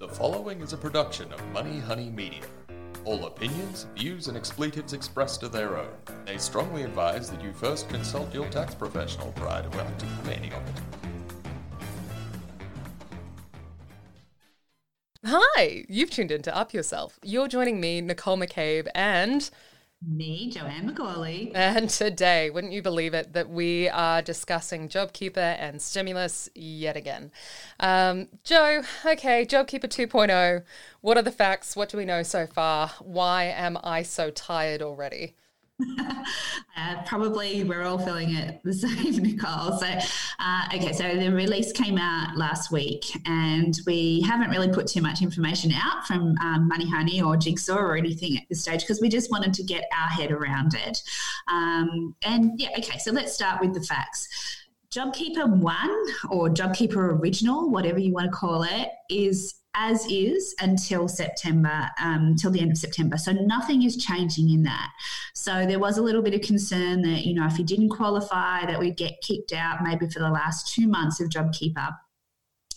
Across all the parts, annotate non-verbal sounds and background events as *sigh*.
The following is a production of Money Honey Media. All opinions, views, and expletives expressed are their own. They strongly advise that you first consult your tax professional prior to acting on any of it. Hi, you've tuned in to Up Yourself. You're joining me, Nicole McCabe, and me, Joanne McGauley. And today, wouldn't you believe it, that we are discussing JobKeeper and stimulus yet again. Um, Joe, okay, JobKeeper 2.0. What are the facts? What do we know so far? Why am I so tired already? *laughs* uh, probably we're all feeling it the *laughs* same, Nicole. So, uh, okay, so the release came out last week, and we haven't really put too much information out from um, Money Honey or Jigsaw or anything at this stage because we just wanted to get our head around it. Um, and yeah, okay, so let's start with the facts. JobKeeper One or JobKeeper Original, whatever you want to call it, is as is until September, um, till the end of September. So nothing is changing in that. So there was a little bit of concern that, you know, if you didn't qualify, that we'd get kicked out maybe for the last two months of JobKeeper.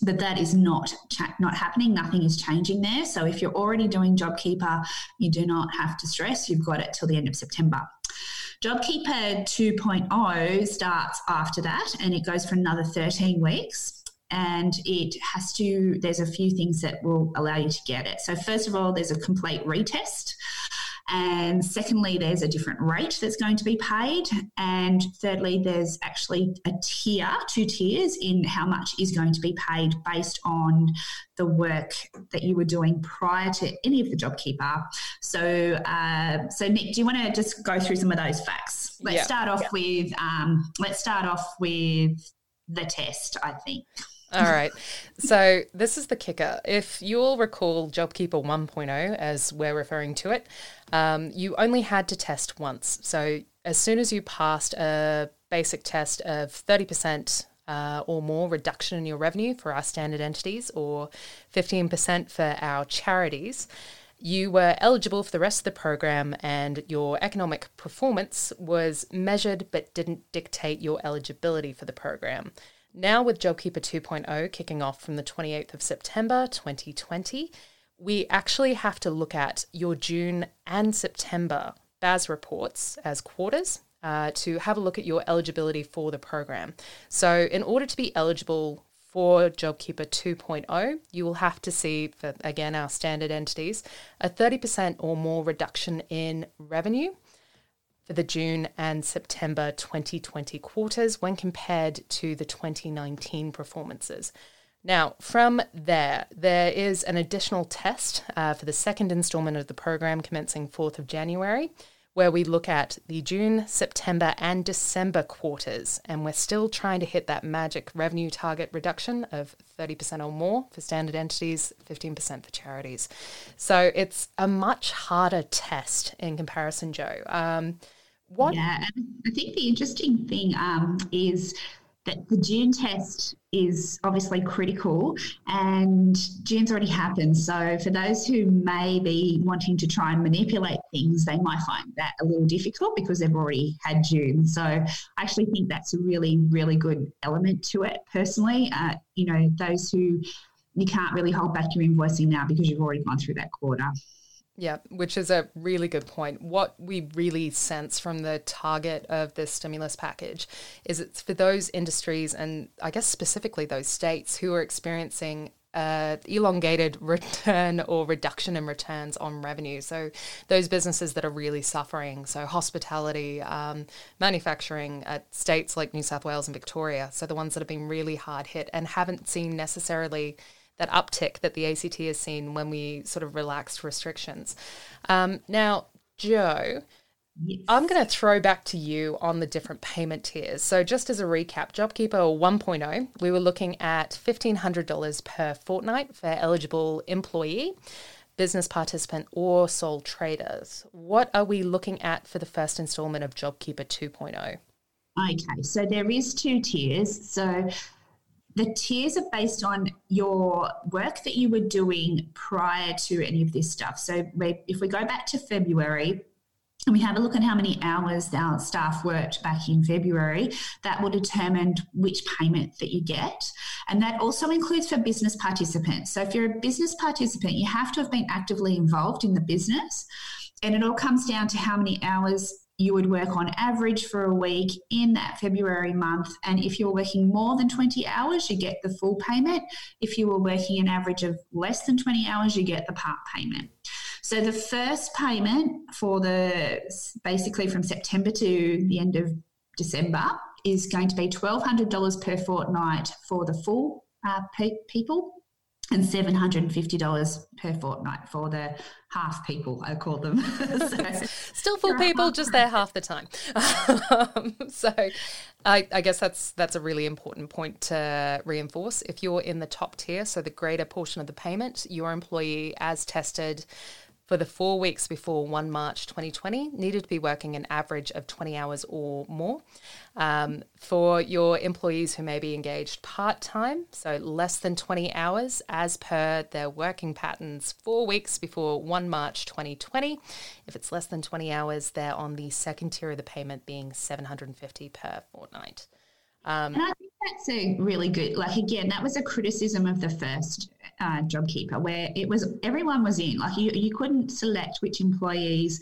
But that is not cha- not happening. Nothing is changing there. So if you're already doing JobKeeper, you do not have to stress. You've got it till the end of September. JobKeeper 2.0 starts after that and it goes for another 13 weeks and it has to, there's a few things that will allow you to get it. So, first of all, there's a complete retest. And secondly, there's a different rate that's going to be paid. And thirdly, there's actually a tier, two tiers in how much is going to be paid based on the work that you were doing prior to any of the JobKeeper. So, uh, so Nick, do you want to just go through some of those facts? Let's yeah. start off yeah. with um, let's start off with the test. I think. All right. So this is the kicker. If you'll recall JobKeeper 1.0, as we're referring to it, um, you only had to test once. So as soon as you passed a basic test of 30% uh, or more reduction in your revenue for our standard entities or 15% for our charities, you were eligible for the rest of the program and your economic performance was measured but didn't dictate your eligibility for the program. Now, with JobKeeper 2.0 kicking off from the 28th of September 2020, we actually have to look at your June and September BAS reports as quarters uh, to have a look at your eligibility for the program. So, in order to be eligible for JobKeeper 2.0, you will have to see, for again, our standard entities, a 30% or more reduction in revenue for the June and September 2020 quarters when compared to the 2019 performances. Now, from there, there is an additional test uh, for the second instalment of the program commencing 4th of January, where we look at the June, September, and December quarters. And we're still trying to hit that magic revenue target reduction of 30% or more for standard entities, 15% for charities. So it's a much harder test in comparison, Joe. Um, what? Yeah, I think the interesting thing um, is that the June test is obviously critical and June's already happened. So for those who may be wanting to try and manipulate things, they might find that a little difficult because they've already had June. So I actually think that's a really, really good element to it personally. Uh, you know, those who you can't really hold back your invoicing now because you've already gone through that quarter. Yeah, which is a really good point. What we really sense from the target of the stimulus package is it's for those industries and I guess specifically those states who are experiencing uh, elongated *laughs* return or reduction in returns on revenue. So those businesses that are really suffering, so hospitality, um, manufacturing at states like New South Wales and Victoria, so the ones that have been really hard hit and haven't seen necessarily that uptick that the ACT has seen when we sort of relaxed restrictions. Um, now, Joe, yes. I'm going to throw back to you on the different payment tiers. So, just as a recap, JobKeeper 1.0, we were looking at $1,500 per fortnight for eligible employee business participant or sole traders. What are we looking at for the first installment of JobKeeper 2.0? Okay, so there is two tiers. So the tiers are based on your work that you were doing prior to any of this stuff. So if we go back to February, and we have a look at how many hours our staff worked back in February, that will determine which payment that you get. And that also includes for business participants. So if you're a business participant, you have to have been actively involved in the business. And it all comes down to how many hours you would work on average for a week in that February month. And if you're working more than 20 hours, you get the full payment. If you were working an average of less than 20 hours, you get the part payment. So the first payment for the basically from September to the end of December is going to be $1,200 per fortnight for the full uh, pe- people and $750 per fortnight for the half people, I call them. *laughs* so, *laughs* Still full people, just there half the time. *laughs* Um, so I, I, guess that's that's a really important point to reinforce. If you're in the top tier, so the greater portion of the payment, your employee as tested for the four weeks before 1 March 2020 needed to be working an average of 20 hours or more. Um, for your employees who may be engaged part time, so less than 20 hours as per their working patterns four weeks before 1 March 2020. If it's less than 20 hours, they're on the second tier of the payment being 750 per fortnight. Um, and I think that's a really good, like, again, that was a criticism of the first uh, JobKeeper where it was everyone was in. Like, you, you couldn't select which employees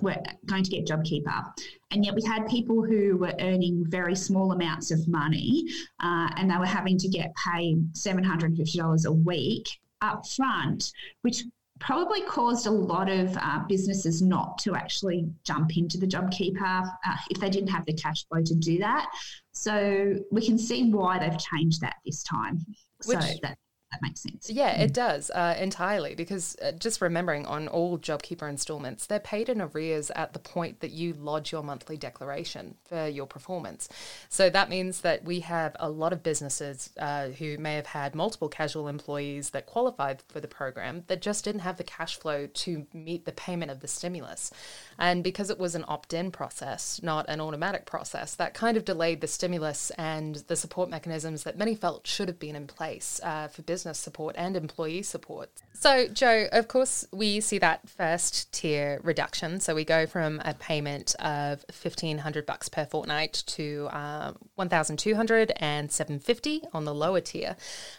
were going to get JobKeeper. And yet we had people who were earning very small amounts of money uh, and they were having to get paid $750 a week up front, which probably caused a lot of uh, businesses not to actually jump into the JobKeeper uh, if they didn't have the cash flow to do that. So we can see why they've changed that this time. Which, so that that makes sense. Yeah, it mm. does uh, entirely because uh, just remembering on all JobKeeper installments, they're paid in arrears at the point that you lodge your monthly declaration for your performance. So that means that we have a lot of businesses uh, who may have had multiple casual employees that qualified for the program that just didn't have the cash flow to meet the payment of the stimulus. And because it was an opt in process, not an automatic process, that kind of delayed the stimulus and the support mechanisms that many felt should have been in place uh, for business support and employee support. So, Joe, of course, we see that first tier reduction. So we go from a payment of fifteen hundred bucks per fortnight to uh, one thousand two hundred and seven fifty on the lower tier.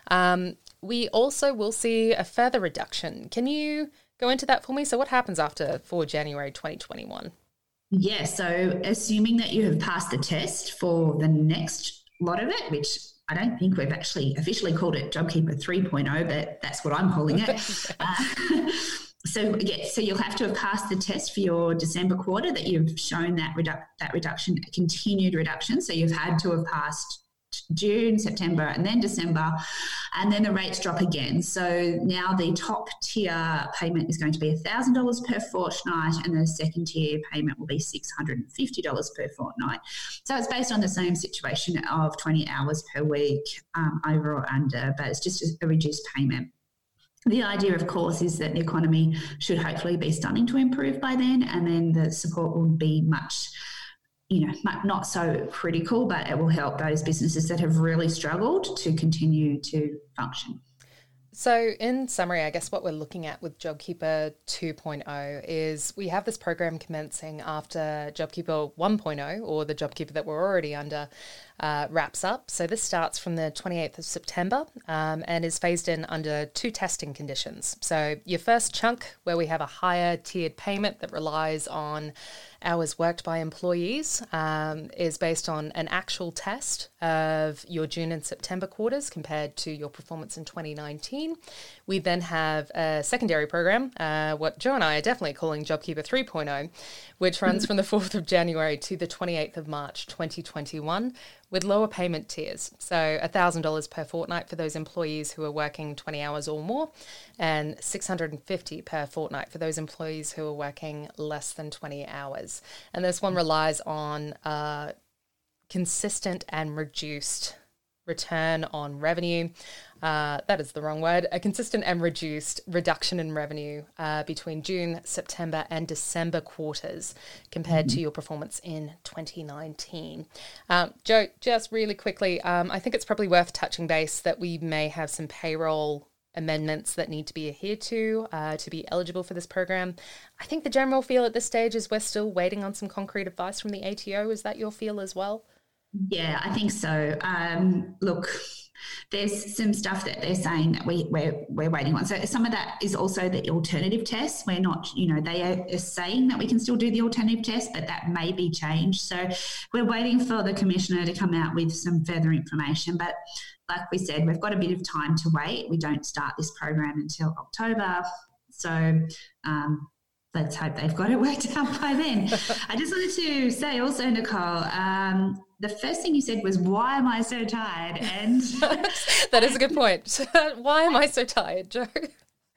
Um, we also will see a further reduction. Can you go into that for me? So, what happens after 4 January 2021? Yeah, so assuming that you have passed the test for the next lot of it, which I don't think we've actually officially called it JobKeeper 3.0, but that's what I'm calling it. *laughs* uh, *laughs* so yeah, so you'll have to have passed the test for your December quarter that you've shown that redu- that reduction, continued reduction. So you've had to have passed June, September, and then December, and then the rates drop again. So now the top tier payment is going to be $1,000 per fortnight, and the second tier payment will be $650 per fortnight. So it's based on the same situation of 20 hours per week um, over or under, but it's just a reduced payment. The idea, of course, is that the economy should hopefully be starting to improve by then, and then the support will be much you know, not so critical, but it will help those businesses that have really struggled to continue to function. So, in summary, I guess what we're looking at with JobKeeper 2.0 is we have this program commencing after JobKeeper 1.0 or the JobKeeper that we're already under uh, wraps up. So, this starts from the 28th of September um, and is phased in under two testing conditions. So, your first chunk, where we have a higher tiered payment that relies on hours worked by employees um, is based on an actual test of your June and September quarters compared to your performance in 2019. We then have a secondary program, uh, what Joe and I are definitely calling JobKeeper 3.0, which runs *laughs* from the 4th of January to the 28th of March 2021 with lower payment tiers. So $1,000 per fortnight for those employees who are working 20 hours or more, and $650 per fortnight for those employees who are working less than 20 hours. And this one relies on uh, consistent and reduced return on revenue. Uh, that is the wrong word. A consistent and reduced reduction in revenue uh, between June, September, and December quarters compared mm-hmm. to your performance in 2019. Um, Joe, just really quickly, um, I think it's probably worth touching base that we may have some payroll amendments that need to be adhered to uh, to be eligible for this program. I think the general feel at this stage is we're still waiting on some concrete advice from the ATO. Is that your feel as well? Yeah, I think so. Um, look, there's some stuff that they're saying that we, we're, we're waiting on. So some of that is also the alternative tests. We're not, you know, they are saying that we can still do the alternative test, but that may be changed. So we're waiting for the commissioner to come out with some further information. But like we said, we've got a bit of time to wait. We don't start this program until October. So um, let's hope they've got it *laughs* worked out by then. I just wanted to say also, Nicole, um, the first thing you said was, "Why am I so tired?" And *laughs* that is a good point. *laughs* Why am I so tired, Jo?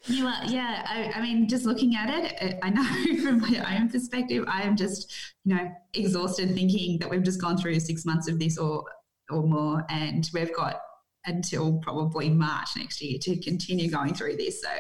You are, yeah. I, I, mean, just looking at it, I know from my own perspective, I am just, you know, exhausted thinking that we've just gone through six months of this or or more, and we've got until probably March next year to continue going through this. So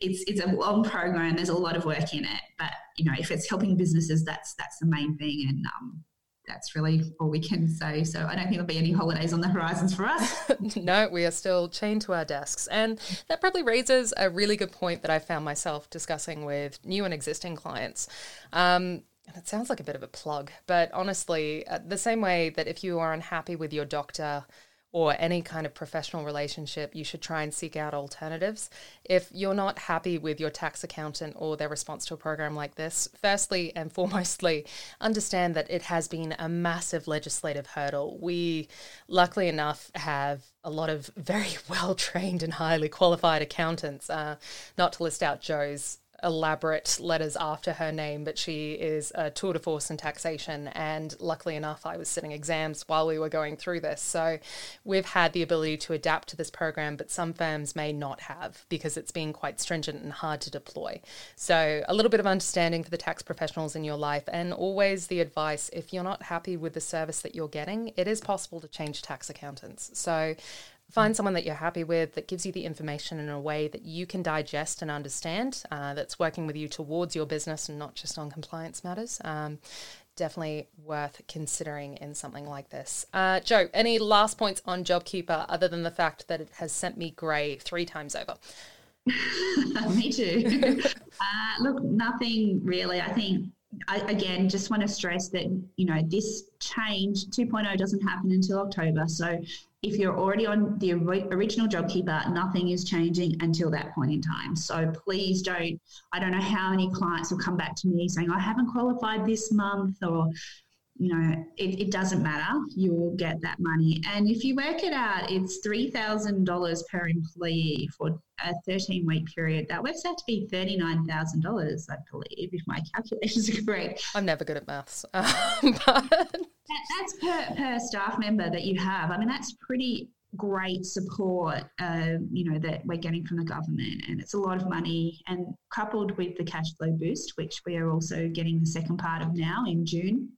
it's it's a long program. There's a lot of work in it, but you know, if it's helping businesses, that's that's the main thing, and um, that's really all we can say. So I don't think there'll be any holidays on the horizons for us. *laughs* no, we are still chained to our desks. And that probably raises a really good point that I found myself discussing with new and existing clients. Um, and it sounds like a bit of a plug, but honestly, uh, the same way that if you are unhappy with your doctor, or any kind of professional relationship, you should try and seek out alternatives. If you're not happy with your tax accountant or their response to a program like this, firstly and foremostly, *laughs* understand that it has been a massive legislative hurdle. We, luckily enough, have a lot of *laughs* very well trained and highly qualified accountants, uh, not to list out Jo's elaborate letters after her name, but she is a tour de force in taxation. And luckily enough, I was sitting exams while we were going through this. So we've had the ability to adapt to this program, but some firms may not have because it's been quite stringent and hard to deploy. So a little bit of understanding for the tax professionals in your life, and always the advice if you're not happy with the service that you're getting, it is possible to change tax accountants. So Find someone that you're happy with that gives you the information in a way that you can digest and understand, uh, that's working with you towards your business and not just on compliance matters. Um, definitely worth considering in something like this. Uh, Jo, any last points on JobKeeper other than the fact that it has sent me grey three times over? *laughs* me too. *laughs* uh, look, nothing really. I think I, again, just want to stress that you know this change 2.0 doesn't happen until October. So if you're already on the original JobKeeper, nothing is changing until that point in time. So please don't. I don't know how many clients will come back to me saying I haven't qualified this month or you know, it, it, doesn't matter. You will get that money. And if you work it out, it's $3,000 per employee for a 13 week period. That works out to be $39,000, I believe, if my *laughs* calculations are correct. I'm never good at maths. Um, *laughs* but... that's per, per staff member that you have. I mean, that's pretty great support, uh, you know, that we're getting from the government, and it's a lot of money. And coupled with the cash flow boost, which we are also getting the second part of now in June,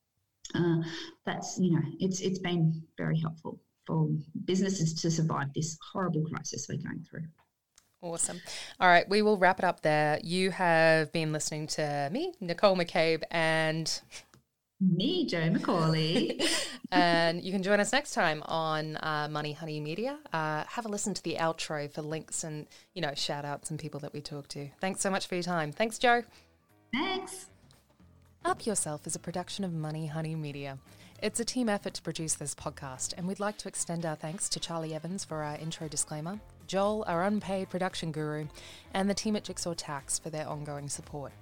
uh, that's you know it's it's been very helpful for businesses to survive this horrible crisis we're going through. Awesome. All right, we will wrap it up there. You have been listening to me, Nicole McCabe, and me, Joe McCauley. *laughs* and you can join us next time on uh, Money Honey Media. Uh, have a listen to the outro for links and, you know, shout outs and people that we talk to. Thanks so much for your time. Thanks, Joe. Thanks. Up Yourself is a production of Money Honey Media. It's a team effort to produce this podcast, and we'd like to extend our thanks to Charlie Evans for our intro disclaimer, Joel, our unpaid production guru, and the team at Jigsaw Tax for their ongoing support.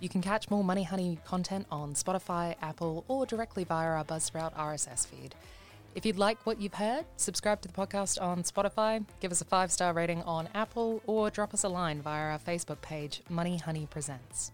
You can catch more Money Honey content on Spotify, Apple, or directly via our Buzzsprout RSS feed. If you'd like what you've heard, subscribe to the podcast on Spotify, give us a five star rating on Apple, or drop us a line via our Facebook page, Money Honey Presents.